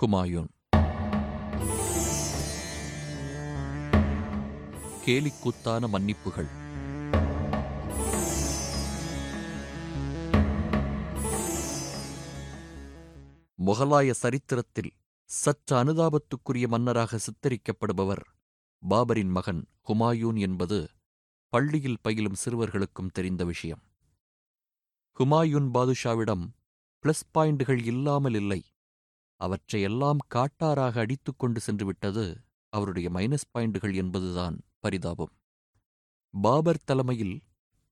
ஹுமாயூன். கேலிக்கூத்தான மன்னிப்புகள். முகலாய சரித்திரத்தில் சற்று அனுதாபத்துக்குரிய மன்னராக சித்தரிக்கப்படுபவர் பாபரின் மகன் ஹுமாயூன் என்பது பள்ளியில் பயிலும் சிறுவர்களுக்கும் தெரிந்த விஷயம். ஹுமாயூன் பாதுஷாவிடம் பிளஸ் பாயிண்டுகள் இல்லாமல் இல்லை. அவற்றையெல்லாம் காட்டாராக அடித்துக் கொண்டு சென்றுவிட்டது அவருடைய மைனஸ் பாயிண்டுகள் என்பதுதான் பரிதாபம். பாபர் தலைமையில்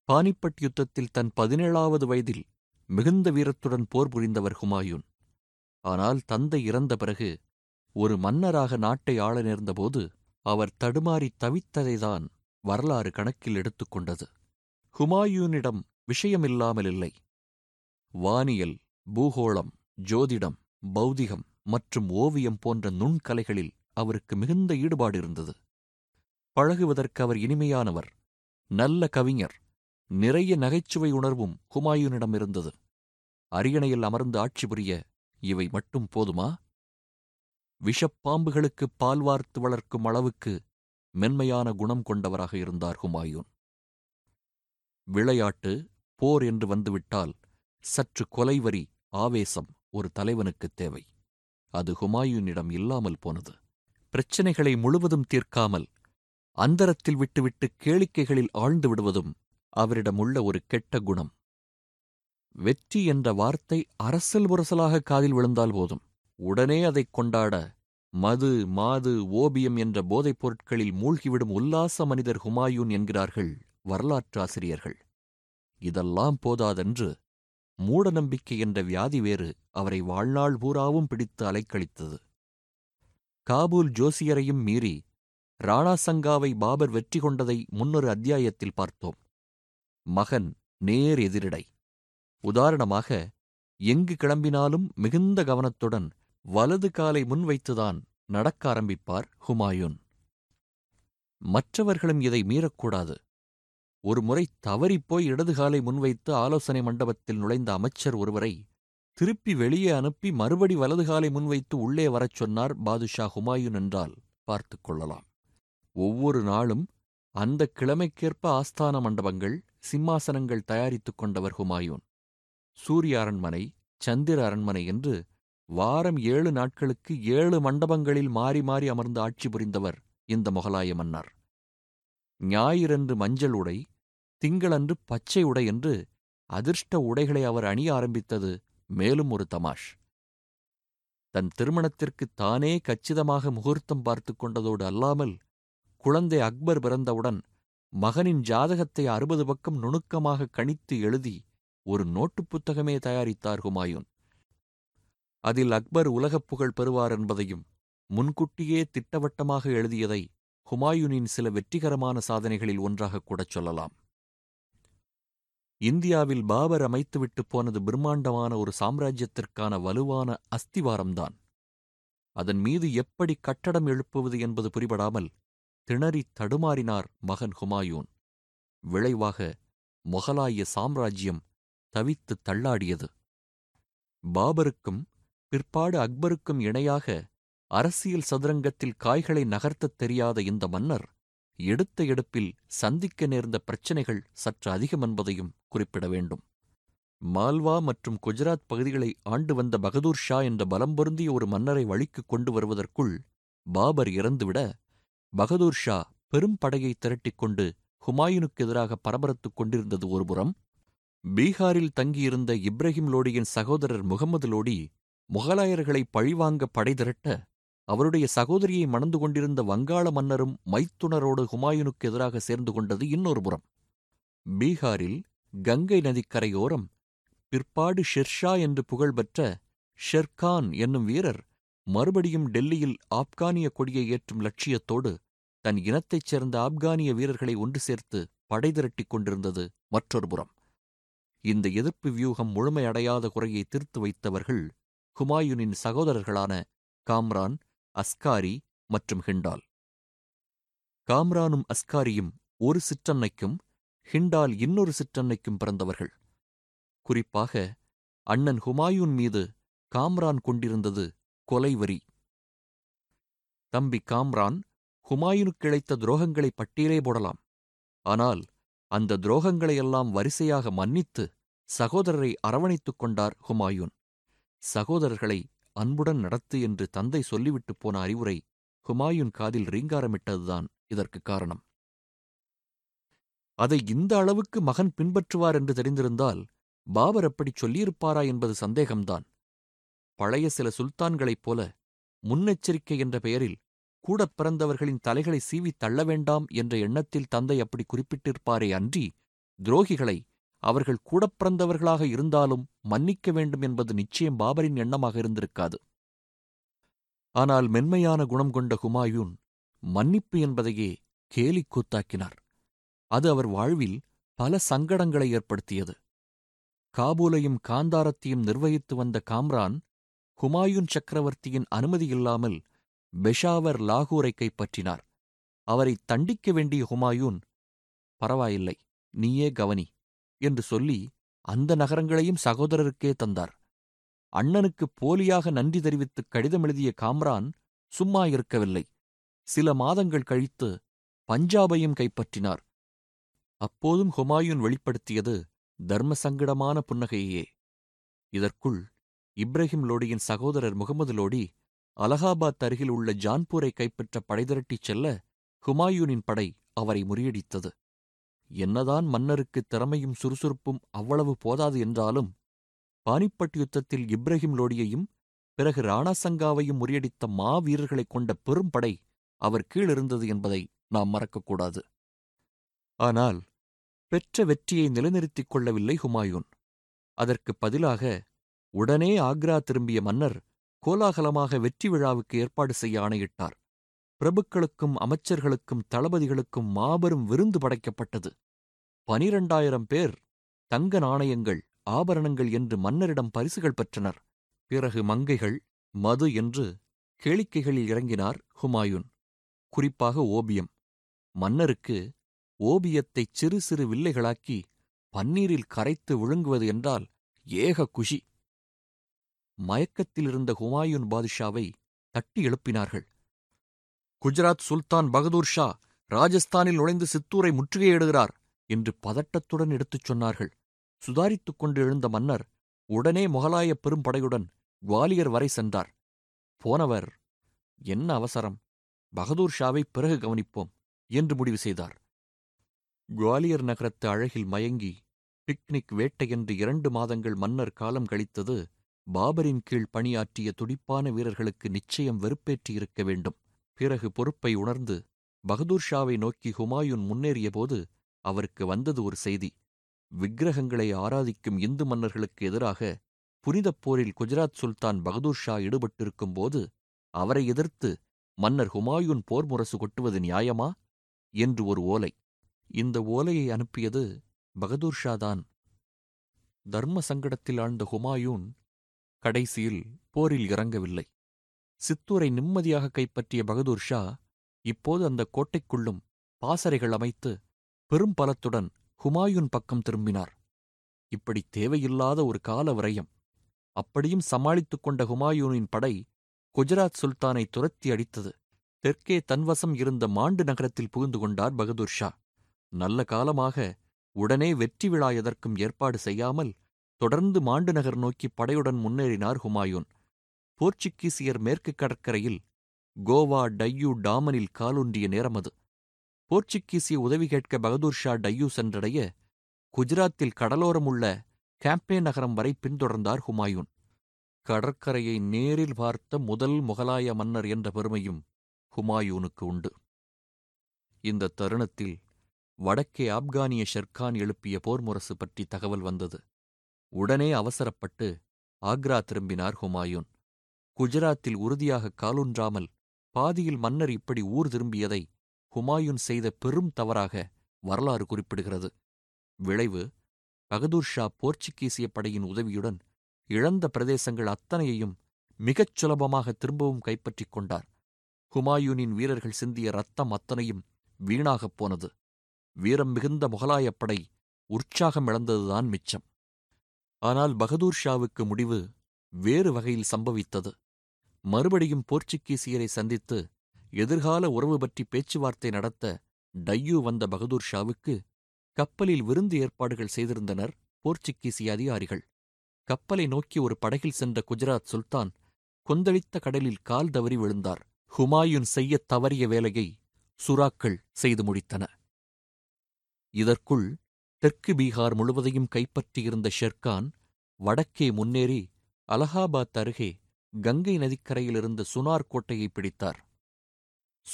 பானிப்பட் யுத்தத்தில் தன் பதினேழாவது வயதில் மிகுந்த வீரத்துடன் போர் புரிந்தவர் ஹுமாயூன். ஆனால் தந்தை இறந்த பிறகு ஒரு மன்னராக நாட்டை ஆள நேர்ந்தபோது அவர் தடுமாறி தவித்ததைதான் வரலாறு கணக்கில் எடுத்துக்கொண்டது ஹுமாயூனிடம் விஷயமில்லாமல் இல்லை வானியல் பூகோளம் ஜோதிடம் பௌதிகம் மற்றும் ஓவியம் போன்ற நுண்கலைகளில் அவருக்கு மிகுந்த ஈடுபாடு இருந்தது பழகுவதற்கு அவர் இனிமையானவர். நல்ல கவிஞர். நிறைய நகைச்சுவை உணர்வும் ஹுமாயூனிடம் இருந்தது. அரியணையில் அமர்ந்து ஆட்சி புரிய இவை மட்டும் போதுமா? விஷப்பாம்புகளுக்கு பால் வார்த்து வளர்க்கும் அளவுக்கு மென்மையான குணம் கொண்டவராக இருந்தார் ஹுமாயூன். விளையாட்டு போர் என்று வந்துவிட்டால் சற்று கொலைவரி ஆவேசம். ஒரு தலைவனுக்குத் தேவை. அது ஹுமாயூனிடம் இல்லாமல் போனது. பிரச்சனைகளை முழுவதும் தீர்க்காமல் அந்தரத்தில் விட்டுவிட்டு கேளிக்கைகளில் ஆழ்ந்து விடுவதும் அவரிடமுள்ள ஒரு கெட்ட குணம். வெற்றி என்ற வார்த்தை அரசல் புரசலாக காதில் விழுந்தால் போதும். உடனே அதைக் கொண்டாட மது மாது ஓபியம் என்ற போதைப் பொருட்களில் மூழ்கிவிடும் உல்லாச மனிதர் ஹுமாயூன் என்கிறார்கள் வரலாற்று ஆசிரியர்கள் இதெல்லாம் போதாதென்று மூடநம்பிக்கை என்ற வியாதி வேறு அவரை வாழ்நாள் பூராவும் பிடித்து அலைக்கழித்தது. காபூல் ஜோசியரையும் மீறி ராணா சங்காவை பாபர் வெற்றி கொண்டதை முன்னொரு அத்தியாயத்தில் பார்த்தோம். மகன் நேர் எதிரிடை. உதாரணமாக எங்கு கிளம்பினாலும் மிகுந்த கவனத்துடன் வலது காலை முன்வைத்துதான் நடக்க ஆரம்பிப்பார் ஹுமாயூன். மற்றவர்களும் இதை மீறக்கூடாது. ஒருமுறை தவறிப்போய் இடது காலை முன்வைத்து ஆலோசனை மண்டபத்தில் நுழைந்த அமைச்சர் ஒருவரை திருப்பி வெளியே அனுப்பி மறுபடி வலது காலை முன்வைத்து உள்ளே வரச் சொன்னார் பாதுஷா ஹுமாயூன் என்றால் பார்த்துக் கொள்ளலாம். ஒவ்வொரு நாளும் அந்த கிழமைக்கேற்ப ஆஸ்தான மண்டபங்கள் சிம்மாசனங்கள் தயாரித்துக் கொண்டவர் ஹுமாயூன். சூரிய அரண்மனை சந்திர அரண்மனை என்று வாரம் ஏழு நாட்களுக்கு ஏழு மண்டபங்களில் மாறி மாறி அமர்ந்து ஆட்சி புரிந்தவர் இந்த முகலாய மன்னர். ஞாயிறன்று மஞ்சள் உடை திங்களன்று பச்சை உடை என்று அதிர்ஷ்ட உடைகளை அவர் அணிய ஆரம்பித்தது மேலும் ஒரு தமாஷ். தன் திருமணத்திற்கு தானே கச்சிதமாக முகூர்த்தம் பார்த்துக் கொண்டதோடு அல்லாமல் குழந்தை அக்பர் பிறந்தவுடன் மகனின் ஜாதகத்தை அறுபது பக்கம் நுணுக்கமாக கணித்து எழுதி ஒரு நோட்டுப் புத்தகமே தயாரித்தார் ஹுமாயூன். அதில் அக்பர் உலகப் புகழ் பெறுவார் என்பதையும் முன்கூட்டியே திட்டவட்டமாக எழுதியதை ஹுமாயூனின் சில வெற்றிகரமான சாதனைகளில் ஒன்றாகக் கூடச் சொல்லலாம். இந்தியாவில் பாபர் அமைத்துவிட்டு போனது பிரம்மாண்டமான ஒரு சாம்ராஜ்யத்திற்கான வலுவான அஸ்திவாரம்தான். அதன் மீது எப்படி கட்டடம் எழுப்புவது என்பது புரிபடாமல் திணறித் தடுமாறினார் மகன் ஹுமாயூன். விளைவாக முகலாய சாம்ராஜ்யம் தவித்துத் தள்ளாடியது. பாபருக்கும் பிற்பாடு அக்பருக்கும் இணையாக அரசியல் சதுரங்கத்தில் காய்களை நகர்த்தத் தெரியாத இந்த மன்னர் எடுத்த எடுப்பில் சந்திக்க நேர்ந்த பிரச்சினைகள் சற்று அதிகம் என்பதையும் குறிப்பிட வேண்டும். மால்வா மற்றும் குஜராத் பகுதிகளை ஆண்டு வந்த பகதூர் ஷா என்ற பலம் பொருந்திய ஒரு மன்னரை வழிக்குக் கொண்டு வருவதற்குள் பாபர் இறந்துவிட பகதூர் ஷா பெரும் படையை திரட்டிக் கொண்டு ஹுமாயூனுக்கு எதிராக பரபரத்துக் கொண்டிருந்தது ஒருபுறம் பீகாரில் தங்கியிருந்த இப்ராஹிம் லோடியின் சகோதரர் முகமது லோடி முகலாயர்களை பழிவாங்க படை திரட்ட அவருடைய சகோதரியை மணந்து கொண்டிருந்த வங்காள மன்னரும் மைத்துனரோடு ஹுமாயூனுக்கு எதிராக சேர்ந்து கொண்டது இன்னொரு புறம். பீகாரில் கங்கை நதிக்கரையோரம் பிற்பாடு ஷெர்ஷா என்று புகழ்பெற்ற ஷெர்கான் என்னும் வீரர் மறுபடியும் டெல்லியில் ஆப்கானிய கொடியை ஏற்றும் லட்சியத்தோடு தன் இனத்தைச் சேர்ந்த ஆப்கானிய வீரர்களை ஒன்று சேர்த்து படை திரட்டிக் கொண்டிருந்தது மற்றொரு புறம். இந்த எதிர்ப்பு வியூகம் முழுமையடையாத குறையை தீர்த்து வைத்தவர்கள் ஹுமாயூனின் சகோதரர்களான காம்ரான் அஸ்காரி மற்றும் ஹிண்டால். காம்ரானும் அஸ்காரியும் ஒரு சிற்றன்னைக்கும் ஹிண்டால் இன்னொரு சிற்றன்னைக்கும் பிறந்தவர்கள். குறிப்பாக அண்ணன் ஹுமாயூன் மீது காம்ரான் கொண்டிருந்தது கொலைவரி தம்பி காம்ரான் ஹுமாயூனுக்கு இழைத்த துரோகங்களை பட்டியலே போடலாம். ஆனால் அந்த துரோகங்களையெல்லாம் வரிசையாக மன்னித்து சகோதரரை அரவணைத்துக் கொண்டார் ஹுமாயூன். சகோதரர்களை அன்புடன் நடத்து என்று தந்தை சொல்லிவிட்டுப் போன அறிவுரை ஹுமாயூன் காதில் ரீங்காரமிட்டதுதான் இதற்கு காரணம். அதை இந்த அளவுக்கு மகன் பின்பற்றுவார் என்று தெரிந்திருந்தால் பாபர் அப்படிச் சொல்லியிருப்பாரா என்பது சந்தேகம்தான். பழைய சில சுல்தான்களைப் போல முன்னெச்சரிக்கை என்ற பெயரில் கூடப் பிறந்தவர்களின் தலைகளை சீவித் தள்ள வேண்டாம் என்ற எண்ணத்தில் தந்தை அப்படி குறிப்பிட்டிருப்பாரே அன்றி துரோகிகளை அவர்கள் கூடப் பிறந்தவர்களாக இருந்தாலும் மன்னிக்க வேண்டும் என்பது நிச்சயம் பாபரின் எண்ணமாக இருந்திருக்காது. ஆனால் மென்மையான குணம் கொண்ட ஹுமாயூன் மன்னிப்பு என்பதையே கேலிக் கூத்தாக்கினார். அது அவர் வாழ்வில் பல சங்கடங்களை ஏற்படுத்தியது. காபூலையும் காந்தாரத்தையும் நிர்வகித்து வந்த காம்ரான் ஹுமாயூன் சக்கரவர்த்தியின் அனுமதியில்லாமல் பெஷாவர் லாகூரை கைப்பற்றினார். அவரை தண்டிக்க வேண்டிய ஹுமாயூன் பரவாயில்லை நீயே கவனி என்று சொல்லி அந்த நகரங்களையும் சகோதரருக்கே தந்தார். அண்ணனுக்கு போலியாக நன்றி தெரிவித்து கடிதம் எழுதிய காம்ரான் சும்மா இருக்கவில்லை. சில மாதங்கள் கழித்து பஞ்சாபையும் கைப்பற்றினார். அப்போதும் ஹுமாயூன் வெளிப்படுத்தியது தர்ம சங்கடமான புன்னகையே. இதற்குள் இப்ராஹிம் லோடியின் சகோதரர் முகமது லோடி அலகாபாத் அருகில் உள்ள ஜான்பூரை கைப்பற்ற படைதிரட்டிச் செல்ல ஹுமாயூனின் படை அவரை முறியடித்தது. என்னதான் மன்னருக்கு திறமையும் சுறுசுறுப்பும் அவ்வளவு போதாது என்றாலும் பானிப்பட் யுத்தத்தில் இப்ராஹிம் லோடியையும் பிறகு ராணாசங்காவையும் முறியடித்த மாவீரர்களைக் கொண்ட பெரும்படை அவர் கீழிருந்தது என்பதை நாம் மறக்கக்கூடாது ஆனால் பெற்ற வெற்றியை நிலைநிறுத்திக் கொள்ளவில்லை ஹுமாயூன். அதற்குப் பதிலாக உடனே ஆக்ரா திரும்பிய மன்னர் கோலாகலமாக வெற்றி விழாவுக்கு ஏற்பாடு செய்ய ஆணையிட்டார். பிரபுக்களுக்கும் அமைச்சர்களுக்கும் தளபதிகளுக்கும் மாபெரும் விருந்து படைக்கப்பட்டது. பனிரெண்டாயிரம் பேர் தங்க நாணயங்கள் ஆபரணங்கள் என்று மன்னரிடம் பரிசுகள் பெற்றனர். பிறகு மங்கைகள் மது என்று கேளிக்கைகளில் இறங்கினார் ஹுமாயூன். குறிப்பாக ஓபியம். மன்னருக்கு ஓபியத்தைச் சிறு சிறு வில்லைகளாக்கி பன்னீரில் கரைத்து விழுங்குவது என்றால் ஏக குஷி. மயக்கத்திலிருந்த ஹுமாயூன் பாதுஷாவை தட்டி எழுப்பினார்கள். குஜராத் சுல்தான் பகதூர் ஷா ராஜஸ்தானில் நுழைந்து சித்தூரை முற்றுகையிடுகிறார் என்று பதட்டத்துடன் எடுத்துச் சொன்னார்கள். சுதாரித்துக் கொண்டு எழுந்த மன்னர் உடனே முகலாய பெரும்படையுடன் குவாலியர் வரை சென்றார். போனவர் என்ன அவசரம்? பகதூர் ஷாவை பிறகு கவனிப்போம் என்று முடிவு செய்தார். குவாலியர் நகரத்து அழகில் மயங்கி பிக்னிக் வேட்டை என்று இரண்டு மாதங்கள் மன்னர் காலம் கழித்தது பாபரின் கீழ் பணியாற்றிய துடிப்பான வீரர்களுக்கு நிச்சயம் வெறுப்பேற்றியிருக்க வேண்டும். பிறகு பொறுப்பை உணர்ந்து பகதூர் ஷாவை நோக்கி ஹுமாயூன் முன்னேறியபோது அவருக்கு வந்தது ஒரு செய்தி. விக்கிரகங்களை ஆராதிக்கும் இந்து மன்னர்களுக்கு எதிராக புனிதப் போரில் குஜராத் சுல்தான் பகதூர் ஷா ஈடுபட்டிருக்கும் போது அவரை எதிர்த்து மன்னர் ஹுமாயூன் போர் முரசு கொட்டுவது நியாயமா? என்று ஒரு ஓலை. இந்த ஓலையை அனுப்பியது பகதூர் ஷா தான். தர்ம சங்கடத்தில் ஆழ்ந்த ஹுமாயூன் கடைசியில் போரில் இறங்கவில்லை. சித்தூரை நிம்மதியாக கைப்பற்றிய பகதூர் ஷா இப்போது அந்த கோட்டைக்குள்ளும் பாசறைகள் அமைத்து பெரும் பலத்துடன் ஹுமாயூன் பக்கம் திரும்பினார். இப்படி தேவையில்லாத ஒரு கால விரயம். அப்படியும் சமாளித்துக் கொண்ட ஹுமாயூனின் படை குஜராத் சுல்தானை துரத்தி அடித்தது. தெற்கே தன்வசம் இருந்த மாண்டு நகரத்தில் புகுந்து கொண்டார் பகதூர் ஷா. நல்ல காலமாக உடனே வெற்றி விழா எதற்கும் ஏற்பாடு செய்யாமல் தொடர்ந்து மாண்டு நகர் நோக்கி படையுடன் முன்னேறினார் ஹுமாயூன். போர்ச்சுகீசியர் மேற்கு கடற்கரையில் கோவா டையூ டாமனில் காலூன்றிய நேரம் அது. போர்ச்சுகீசிய உதவி கேட்க பகதூர் ஷா டையூ சென்றடைய குஜராத்தில் கடலோரம் உள்ள கேம்பே நகரம் வரை பின்தொடர்ந்தார் ஹுமாயூன். கடற்கரையை நேரில் பார்த்த முதல் முகலாய மன்னர் என்ற பெருமையும் ஹுமாயூனுக்கு உண்டு. இந்த தருணத்தில் வடக்கே ஆப்கானிய ஷெர்கான் எழுப்பிய போர் முரசு பற்றி தகவல் வந்தது. உடனே அவசரப்பட்டு ஆக்ரா திரும்பினார் ஹுமாயூன். குஜராத்தில் உறுதியாக காலூன்றாமல் பாதியில் மன்னர் இப்படி ஊர் திரும்பியதை ஹுமாயூன் செய்த பெரும் தவறாக வரலாறு குறிப்பிடுகிறது. விளைவு பகதூர் ஷா போர்ச்சுகீசிய படையின் உதவியுடன் இழந்த பிரதேசங்கள் அத்தனையையும் மிகச் சுலபமாக திரும்பவும் கைப்பற்றிக் கொண்டார். ஹுமாயூனின் வீரர்கள் சிந்திய ரத்தம் அத்தனையும் வீணாகப் போனது. வீரம் மிகுந்த முகலாயப் படை உற்சாகம் இழந்ததுதான் மிச்சம். ஆனால் பகதூர் ஷாவுக்கு முடிவு வேறு வகையில் சம்பவித்தது. மறுபடியும் போர்ச்சுகீசியரை சந்தித்து எதிர்கால உறவு பற்றி பேச்சுவார்த்தை நடத்த டையூ வந்த பகதூர் ஷாவுக்கு கப்பலில் விருந்து ஏற்பாடுகள் செய்திருந்தனர் போர்ச்சுகீசிய அதிகாரிகள். கப்பலை நோக்கி ஒரு படகில் சென்ற குஜராத் சுல்தான் கொந்தளித்த கடலில் கால் தவறி விழுந்தார். ஹுமாயூன் செய்யத் தவறிய வேலையை சுறாக்கள் செய்து முடித்தன. இதற்குள் தெற்கு பீகார் முழுவதையும் கைப்பற்றியிருந்த ஷெர்கான் வடக்கே முன்னேறி அலகாபாத் அருகே கங்கை நதிக்கரையிலிருந்த சுனார் கோட்டையை பிடித்தார்.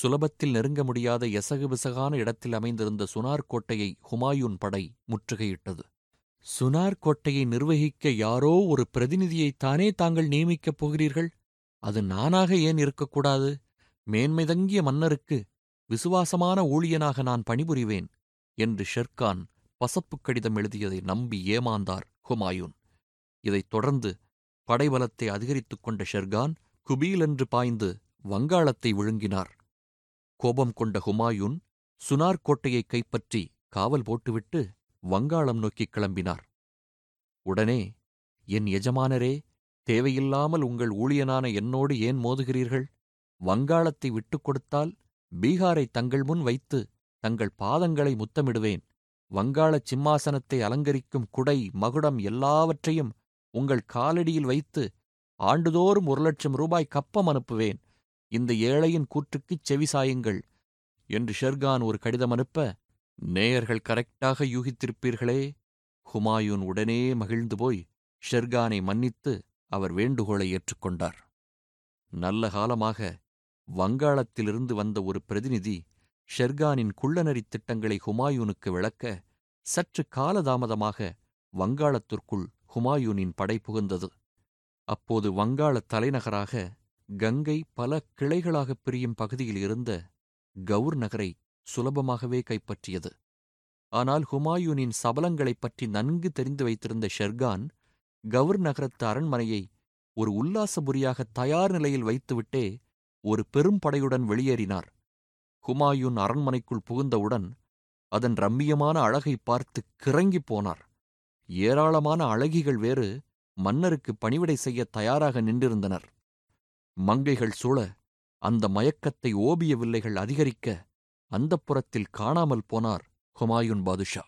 சுலபத்தில் நெருங்க முடியாத எசகுபிசகான இடத்தில் அமைந்திருந்த சுனார் கோட்டையை ஹுமாயூன் படை முற்றுகையிட்டது. சுனார் கோட்டையை நிர்வகிக்க யாரோ ஒரு பிரதிநிதியைத்தானே தாங்கள் நியமிக்கப் போகிறீர்கள்? அது நானாக ஏன் இருக்கக்கூடாது? மேன்மைதங்கிய மன்னருக்கு விசுவாசமான ஊழியனாக நான் பணிபுரிவேன் என்று ஷெர்கான் பசப்புக் கடிதம் எழுதியதை நம்பி ஏமாந்தார் ஹுமாயூன். இதைத் தொடர்ந்து படைபலத்தை அதிகரித்துக் கொண்ட ஷெர்கான் குபீல் என்று பாய்ந்து வங்காளத்தை விழுங்கினார். கோபம் கொண்ட ஹுமாயூன் சுனார் கோட்டையை கைப்பற்றி காவல் போட்டுவிட்டு வங்காளம் நோக்கிக் கிளம்பினார். உடனே என் எஜமானரே தேவையில்லாமல் உங்கள் ஊழியனான என்னோடு ஏன் மோதுகிறீர்கள்? வங்காளத்தை விட்டுக் கொடுத்தால் பீகாரை தங்கள் முன் வைத்து தங்கள் பாதங்களை முத்தமிடுவேன். வங்காளச் சிம்மாசனத்தை அலங்கரிக்கும் குடை மகுடம் எல்லாவற்றையும் உங்கள் காலடியில் வைத்து ஆண்டுதோறும் ஒரு லட்சம் ரூபாய் கப்பம் அனுப்புவேன். இந்த ஏழையின் கூற்றுக்குச் செவிசாயுங்கள் என்று ஷெர்கான் ஒரு கடிதம் அனுப்ப நேயர்கள் கரெக்டாக யூகித்திருப்பீர்களே. ஹுமாயூன் உடனே மகிழ்ந்து போய் ஷெர்கானை மன்னித்து அவர் வேண்டுகோளை ஏற்றுக்கொண்டார். நல்ல காலமாக வங்காளத்திலிருந்து வந்த ஒரு பிரதிநிதி ஷெர்கானின் குள்ளநரி திட்டங்களை ஹுமாயூனுக்கு விளக்க சற்று காலதாமதமாக வங்காளத்திற்குள் ஹுமாயூனின் படை புகுந்தது. அப்போது வங்காளத் தலைநகராக கங்கை பல கிளைகளாகப் பிரியும் பகுதியில் இருந்த கவுர் நகரை சுலபமாகவே கைப்பற்றியது. ஆனால் ஹுமாயூனின் சபலங்களைப் பற்றி நன்கு தெரிந்து வைத்திருந்த ஷெர்கான் கவுர் நகரத்து அரண்மனையை ஒரு உல்லாசபுரியாக தயார் நிலையில் வைத்துவிட்டே ஒரு பெரும் படையுடன் வெளியேறினார். ஹுமாயூன் அரண்மனைக்குள் புகுந்தவுடன் அதன் ரம்மியமான அழகை பார்த்து கிறங்கிப் போனார். ஏராளமான அழகிகள் வேறு மன்னருக்கு பணிவிடை செய்ய தயாராக நின்றிருந்தனர். மங்கைகள் சூழ அந்த மயக்கத்தை ஓபிய வில்லைகள் அதிகரிக்க அந்தப்புறத்தில் காணாமல் போனார் ஹுமாயூன் பாதுஷா.